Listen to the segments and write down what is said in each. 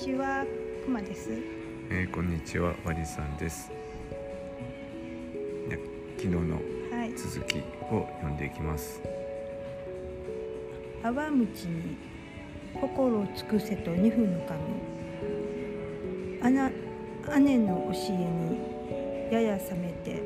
ちは、くまです。えーこんにちは、わりさんです。で昨日のはい。続きを読んでいきます。泡むちに心を尽くせと二分の神。姉姉の教えにやや冷めて、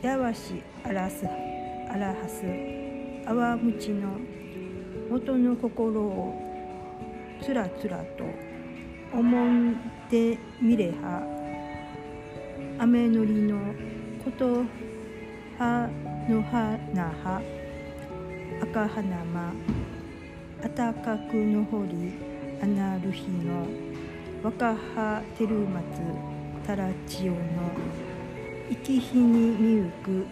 やわしあらすあらはす泡むちの元の心をつらつらと思んでみれは雨のりのことはのはなは赤花間あたかくのほりあなる日の若葉てるまつたらちおの生き日にみゆく。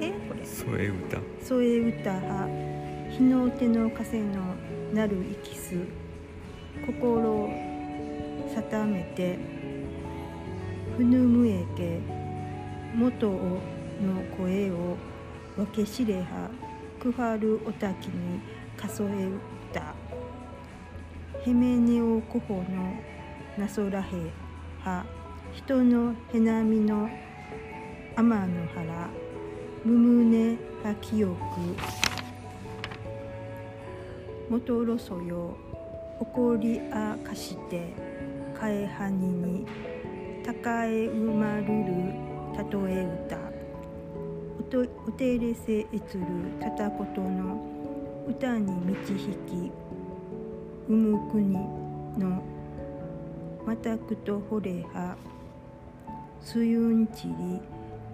え？これ。添え歌。添え歌は日の手の風のなる生きす心をさためてふぬむえけ元をの声を分けしれはくはるおたきに数え歌へめねおこほのなそらへは人のへなみの天の原むむねはきよくもとろそよおこりあかしてかえはににたかえうまるるたとえ歌。おとおてれせえつるたたことの歌にみちひきうむくにのまたくとほれはすゆんちり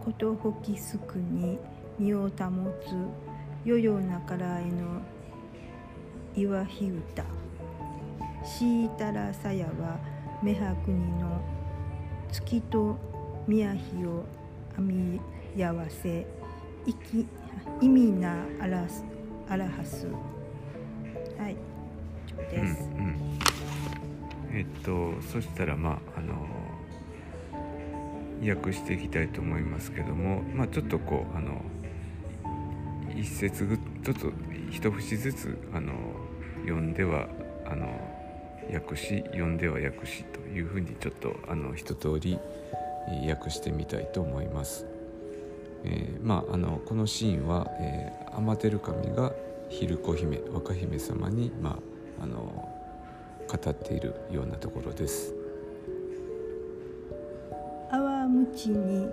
ことほきすくに身を保つよよなからえのいわひ歌。しいたらさやはめはくにの月と宮ひをあみやわせいき意味なあらすあらはす。はい以上うん、うん。えっとそしたらまああの訳していきたいと思いますけども、まあちょっとこうあの一節ぐちょっと一節ずつあの読んではあの訳し読んでは訳しというふうにちょっとあの一通り訳してみたいと思います。えーまああのこのシーンは、えー、天照神が昼子姫若姫様にまああの語っているようなところです。あわむちに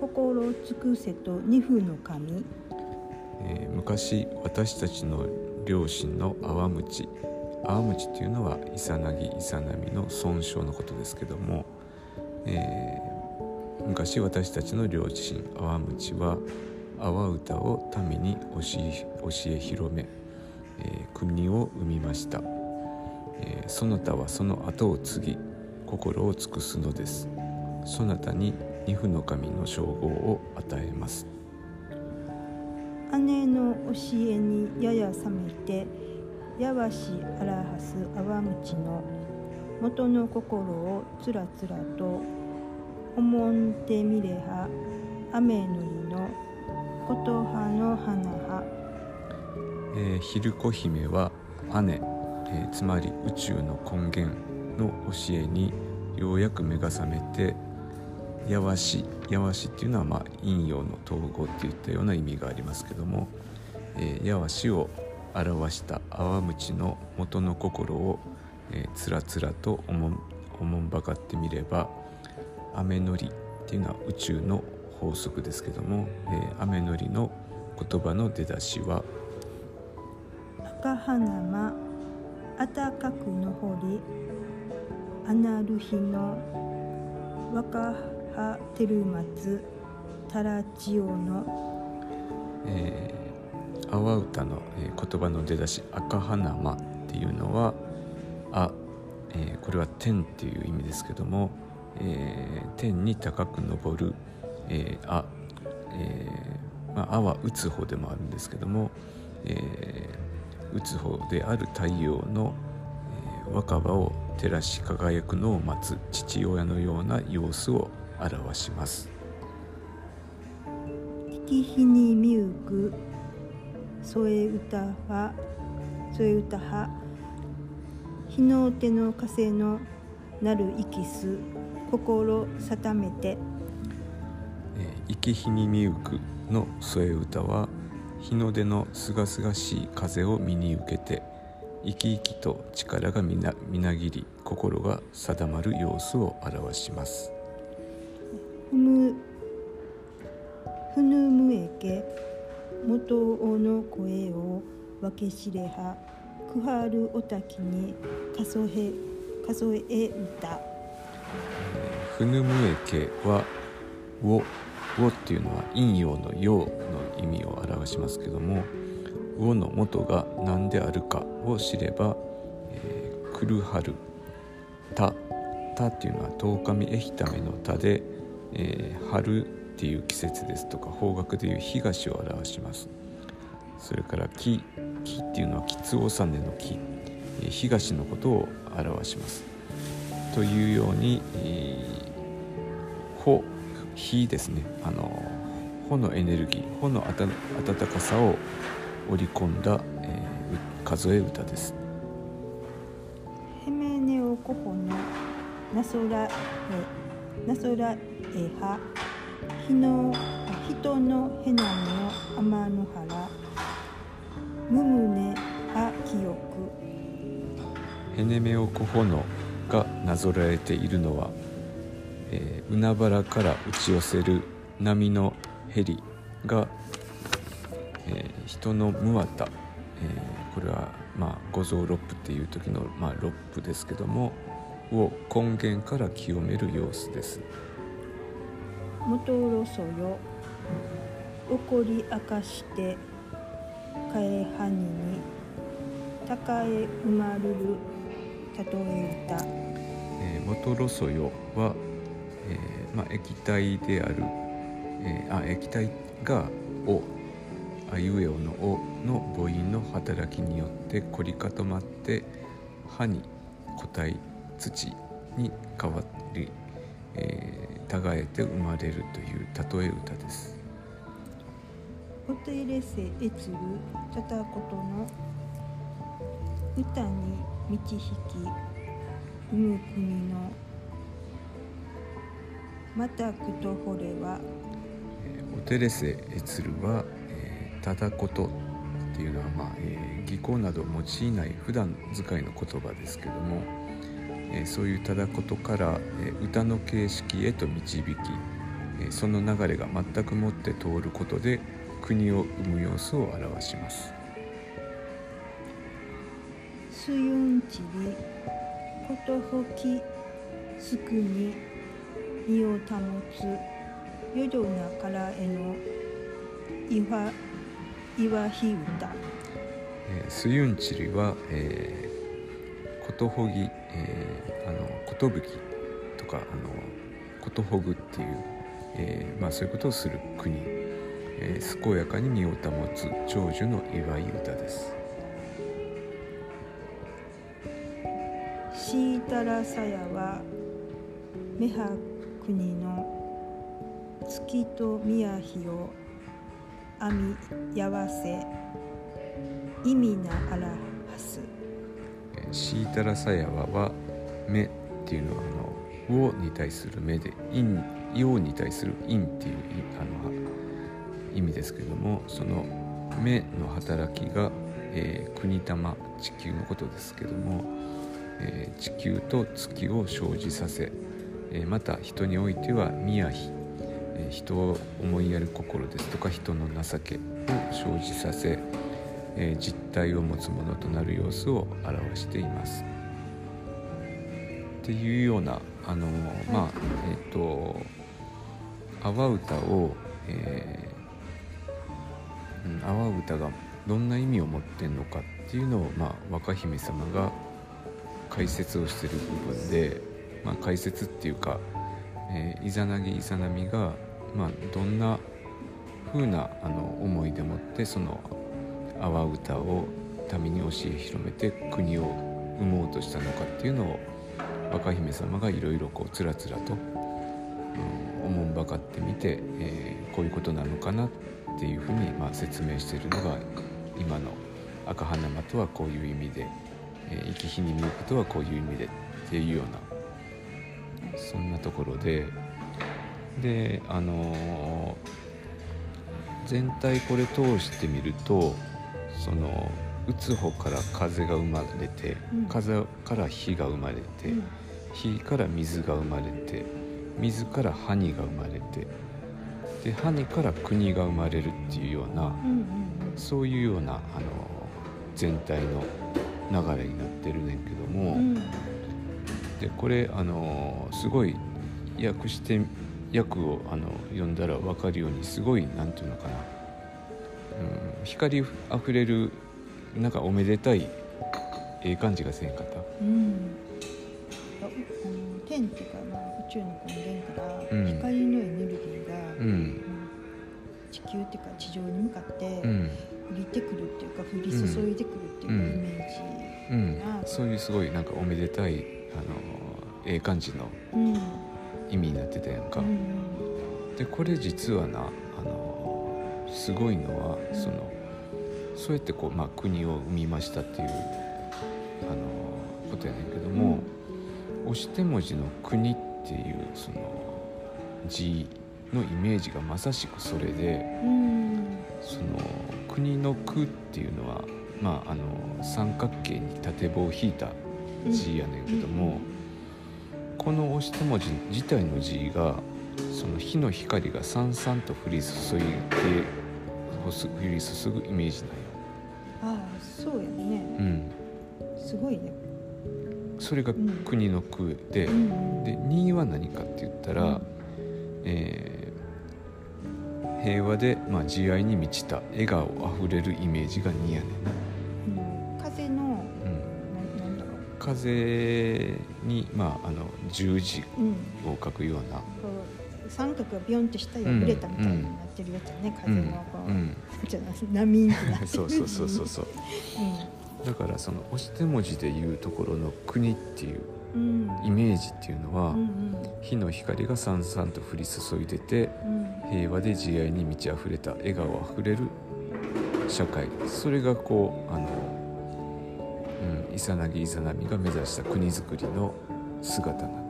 心尽くせと二夫の神えー昔私たちの両親の泡鞭泡鞭っていうのはイサナギイサナミの損傷のことですけども、えー昔私たちの両親泡鞭は泡歌を民に教え教え広め、えー国を生みました、えーそなたはその後を継ぎ心を尽くすのです。そなたに二夫の神の称号を与えます。姉の教えにやや冷めてやわしあらはすあわむちの元の心をつらつらと思んでみれは雨のりのことはの花はえー、ヒルコ姫は姉、えーつまり宇宙の根源の教えにようやく目が覚めて「やわし」「やわし」っていうのは、まあ、陰陽の統合っていったような意味がありますけども「えーやわし」を表した泡鞭の元の心を、えーつらつらとおもんおもんばかってみれば雨のりっていうのは宇宙の法則ですけども、えー雨のりの言葉の出だしは「赤花間あたかくのほりあなる日の若葉てるまつたらちおのえー、阿波歌の、えー言葉の出だし「赤花間」っていうのは「あ」えーこれは天っていう意味ですけども、えー天に高く昇る「えーあ」えーまあ「あ」は打つ方でもあるんですけども、えー打つ方である太陽の、えー若葉を照らし輝くのを待つ父親のような様子を表します。生き日にみゆく添え歌は添え歌は日の手の風のなる息す心定めてえー生き日に見ゆくの添え歌は日の出のすがすがしい風を身に受けて生き生きと力がみなみなぎり心が定まる様子を表しますけ。元おの声を分け知れはくはるおたきに数え数え歌「ふぬむえけ」は「を」「を」っていうのは陰陽の「陽」の意味を表しますけども「を」の元が何であるかを知れば「えー、くるはる」「た」「た」っていうのは十日見えひための「た」で、えー春っていう季節ですとか方角でいう東を表します。それから木木っていうのは吉納めの木。え東のことを表します。というように、えー、火ですね。あの火のエネルギー火のあた暖かさを織り込んだ、えーう数え歌です。へめねおこほのなそらえなそらえはひの人のへなのあまのはらむむねは記憶。ヘネメオコホノがなぞらえているのは、えー海原から打ち寄せる波のヘリが、えー人のムワタ、えーこれはまあ五臓六腑っていう時の、まあ、六腑ですけどもを根源から清める様子です。もとろそよ。怒り明かしてかえはにに高え生まるるたとえ歌。えー、元ロソヨは、えーまあ、液体である、えーあ液体が「お」あいうえおの「お」の母音の働きによって凝り固まって歯に固体土に変わり、えー、耕えて生まれるという例え歌です。おてれせえつるたたことの歌に導き生む国のまたくとほれはおてれせえつるは、えーただことっていうのは、まあえー技巧など用いない普段使いの言葉ですけども、えーそういうただことから、えー歌の形式へと導き、えーその流れが全くもって通ることで国を生む様子を表します。すゆんちりことほきすくに身を保つよどなからへのいわいわひ歌えースユンチリは、えー、ことほぎ、えー、あのことぶきとかあのことほぐっていう、えーまあ、そういうことをする国、えー健やかに身を保つ長寿の祝い歌です。シータラサヤはメハ国の月と宮日を編みやわせ意味なあらはすシータラサヤワは目っていうのはあの「を」に対する目で「陰」「陽」に対する「陰」っていうあの意味ですけどもその目の働きが、えー国玉地球のことですけども、えー地球と月を生じさせ、えーまた人においては宮妃、えー人を思いやる心ですとか人の情けを生じさせ、えー実体を持つものとなる様子を表しています。っていうようなあのまあえっ、と阿波歌を、えーうん阿波歌がどんな意味を持ってんのかっていうのを、まあ、若姫様が解説をしてる部分で、まあ、解説っていうか、えーイザナギイザナミが、まあ、どんな風なあの思いでもってその阿波歌を民に教え広めて国を生もうとしたのかっていうのを若姫様がいろいろこうつらつらと、うん、おもんばかってみて、えーこういうことなのかなっていうふうに、まあ、説明しているのが今の赤花間とはこういう意味で、えー生き火に見ることはこういう意味でっていうようなそんなところでであのー全体これ通してみるとその打つ方から風が生まれて、うん。風から火が生まれて、うん。火から水が生まれて水からハニが生まれてでハニから国が生まれるっていうようなうんうん。そういうようなあの全体の流れになってるねんけども、うん。でこれあのすごい訳して訳をあの読んだら分かるようにすごいなんていうのかな、うん、光あふれるなんかおめでたいええ感じがせんかった。うん。ああの天っていうか、まあ、宇宙の根源からうん。光のエネルギーが、うん。うん地球っていうか地上に向かってうん。降りてくるっていうか降り注いでくるっていうイメうん。あ、そういうすごいなんかおめでたいあのええ感じの意味になってたやんか。うん。でこれ実はなすごいのはそのそうやってこう、まあ、国を生みましたっていうあのことやねんけども、押し手文字の「国」っていうその字のイメージがまさしくそれでうん。その国の「区」っていうのは、まあ、あの三角形に縦棒を引いた字やねんけども、この押し手文字自体の字がその火の光がさんさんと降り注いで降り注ぐイメージなんよ。ああそうやね。うん、すごいね。それが国の句で、うん。で2は何かって言ったら、えー平和で、まあ、慈愛に満ちた笑顔あふれるイメージが2やねんな。うん。風のうん。ななんだろ風に、まあ、あの十字う、うん、を書くような、こう三角がビョンって下に破れたみたいになってるやつやね、風のじゃあ波ってなってるそうそうそうそう。そうだからその押し手文字でいうところの「国」っていうイメージっていうのは、うん火の光がさんさんと降り注いでてうん。平和で慈愛に満ち溢れた笑顔あふれる社会。それがこうあの、うん、イサナギイザナミが目指した国づくりの姿なのよ。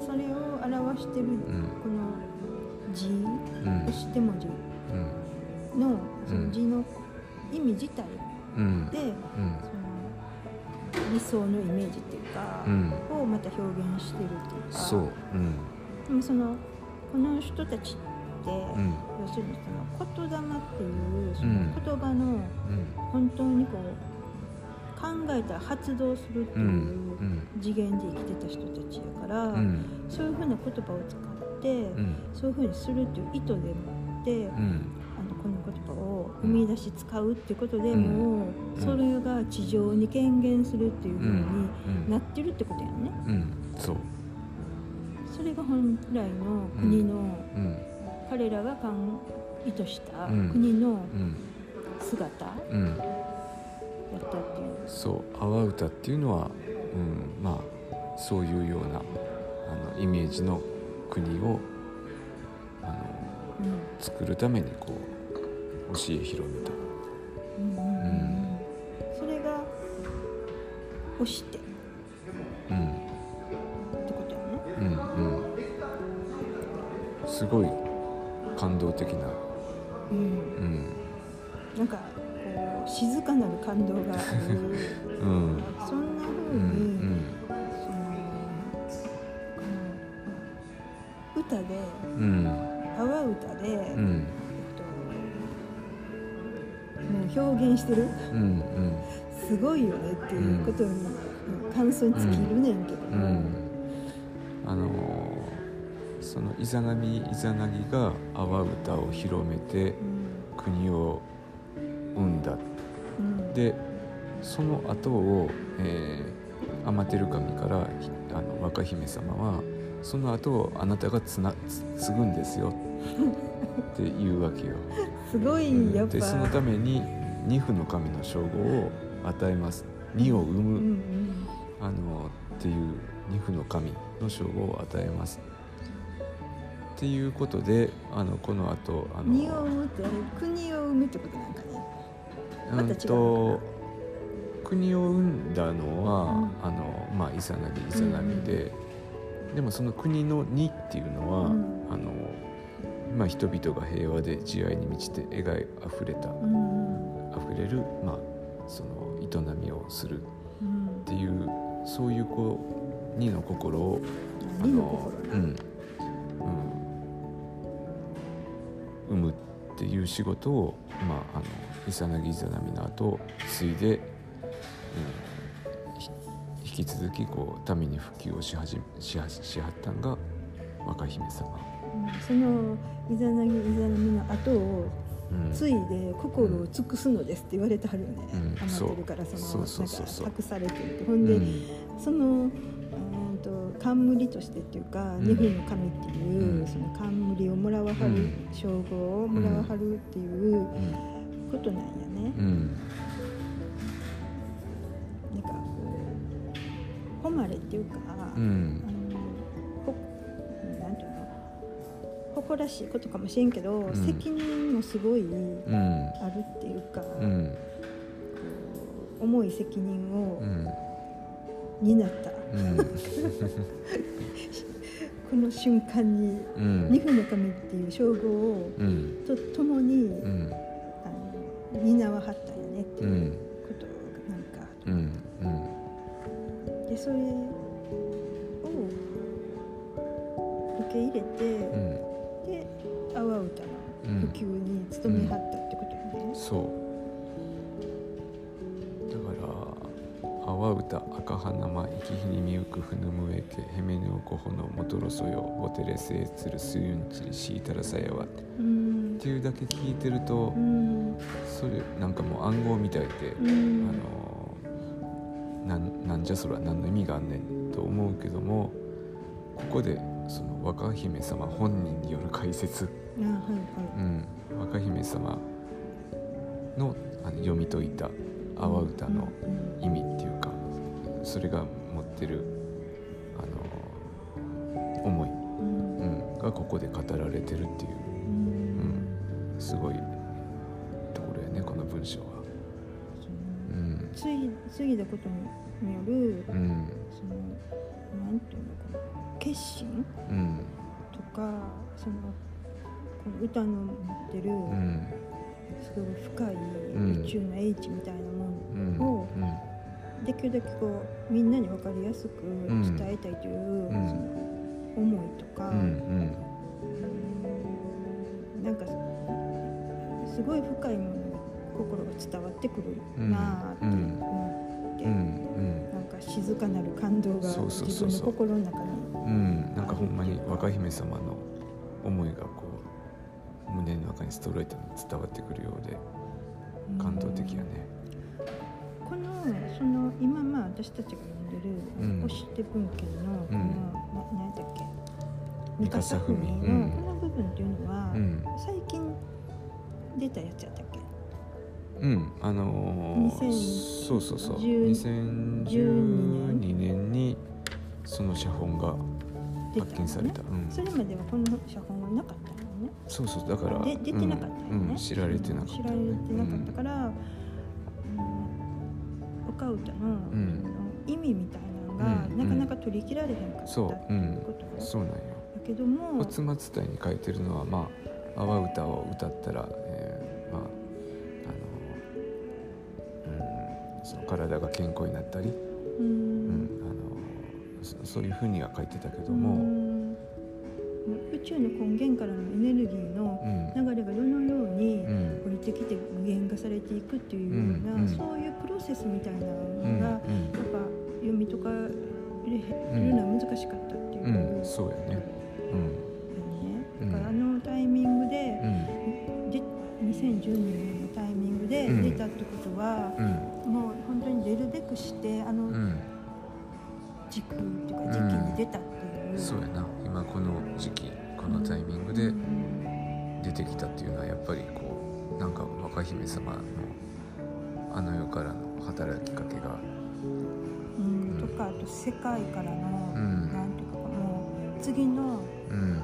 うん。それを表してるうん。この字？うん。押して文字？うんのその字の意味自体うんで、うん。その理想のイメージっていうか、うん。をまた表現してるっていうか。そう。うん。でもそのこの人たちって、うん。要するにその言霊っていうそうん。の言葉のうん。本当にこう考えたら発動するってういうん。次元で生きてた人たちやから、うん。そういうふうな言葉を使って、うん。そういうふうにするっていう意図でもって、うんこの言葉を生み出し使うっていうことでうん。もう、うん。それが地上に権限するっていうふうにうん。なってるってことやんね。うん。そう。それが本来の国の、うん。彼らが考意図したうん。国のうん。姿やうん。ったっていう。そう。阿波歌っていうのは、うん、まあそういうようなあのイメージの国をあのうん。作るためにこう教え広めた。うんうんうん。うんそれが押して。っうんてことやね。うんうんすごい感動的な、うん。うんなんかこう静かなる感動がある。うん。そん。な風うんうに、んそのこの歌でうん表現してる？うんうん。すごいよねっていうことに、感想に尽きるねんけど。も、うん。あのーそのイザナミイザナギが阿波歌を広めて国を生んだ。うん。でその後を、えー、天照神からひあの若姫様はその後をあなたがつなつ継ぐんですよ。って言うわけよ。すごいやっぱ、でそのために二夫の神の称号を与えます。二を生む、うんうん。あのっていう二夫の神の称号を与えます。っていうことであのこの後あの身を生むって国を生むってことなんかね。また違うのかな。うんと国を生んだのは、うん。あのまあイザナギイザナミで、でもその国の「に」っていうのは、うん。あのまあ、人々が平和で慈愛に満ちて笑があふれた。うんあふれる、まあ、その営みをする。うん。っていうそういうこう「に」の心を二のうん。うん、生むっていう仕事を、まあ、あのイサナギイザナミの後継いで、うん、ひ引き続きこう民に復旧をし始めしはしはったんが若姫様。うん。そのイザナギイザナミの後をうんついで心を尽くすのですって言われてはるよね、うん。余ってるからそのそ託されてるって。ほんで、うん。そのうんと冠としてっていうか、ん。二分の神っていう、うん。その冠をもらわはる、うん。称号をもらわはるっていううん。ことなんやね、うん。なんかこう誉れっていうか、あ誇らしいことかもしれんけど、ん。責任もすごいうん。あるっていうか、うん。重い責任をうん。担った、うん。この瞬間にうん。二分の神っていう称号をうん。とともに、うん。あの担わはったんやねってういうん。ことなんか、うん。でそれを受け入れて、うん。で歌の普及に努めはったってことよね。そう。だから「阿波歌赤花間生きひにみゆくふぬむえけへめぬおこほのもとろそよぼてれせいつるすゆんちりしいたらさやわ」っうん。ていうだけ聞いてるとうん。それなんかもう暗号みたいで、うん。あのなんなんじゃそら何の意味があんねんと思うけどもここでその若姫様本人による解説、あはいはいうん、若姫様のあの読み解いた阿波歌のうん意味っていうかそれが持ってるあの思い、うんうん、がここで語られてるっていう。うん。すごいところやねこの文章は。うん。つい過ぎたことによるうん。そのなんていうのかな決心うん。とかその歌の持ってるうんすごい深いん宇宙の英知みたいなもうんのをできるだけこうみんなに分かりやすく伝えたいという、んその思いとか、うんなんかすごい深いものが心が伝わってくるなあって思って、なんか静かなる感動が自分の心の中に。うん。なんかほんまに若姫様の思いがこにストレートに伝わってくるようで感動的やね。このその今まあ私たちが読んでるうん「押して文献の」この、うんななんだっけ？三笠文のうん。この部分っていうのは、うん。最近出たやつやったっけ？うん。あのー2010そうそうそう。2012年にその写本が発見された、うん、それまではこの写本はなかった？そうそうだからで出てなかったよね、うんうん知られてなかった。知られてなかったから、うん、岡歌の,、ん。意味みたいなのが、うんなかなか取り切られへんかったってそううんことね、そうなん。よだけども「松松隊」に書いてるのはまあ阿波歌を歌ったら、えーまああの、うん、その体が健康になったり、ううんんあのそそういうふうには書いてたけども、うん宇宙の根源からのエネルギーのうん。流れがどのようにうん。降りてきて具現化されていくっていうような、そういうプロセスみたいなのうんが、やっぱ読みとか入れるのは難しかったっていう、うんうん、そうやね。うん。だからあのタイミングでうん。で2012年のタイミングでうん。出たってことは、うん。もう本当に出るべくしてあのうん。時空っていうか時期に出たっていう。そうやな。今この時期このタイミングでうん出てきたっていうのはやっぱりこうなんか若姫様のあの世からの働きかけがうんとかあと世界からの、うん。なんていうかもう次の、うん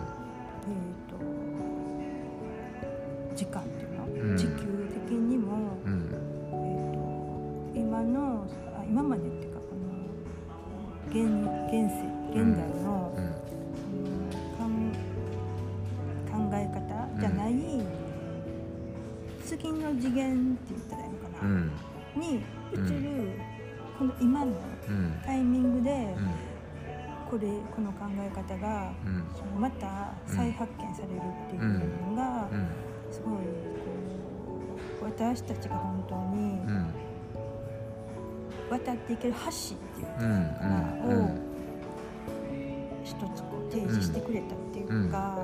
これこの考え方が、うん。そのまた再発見されるっていうのが、うん。すごいこう私たちが本当にうん。渡っていける橋っていうかを一つこう提示してくれたっていうか、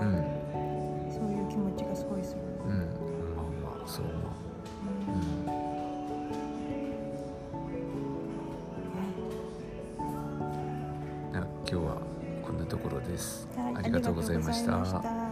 がとうございました。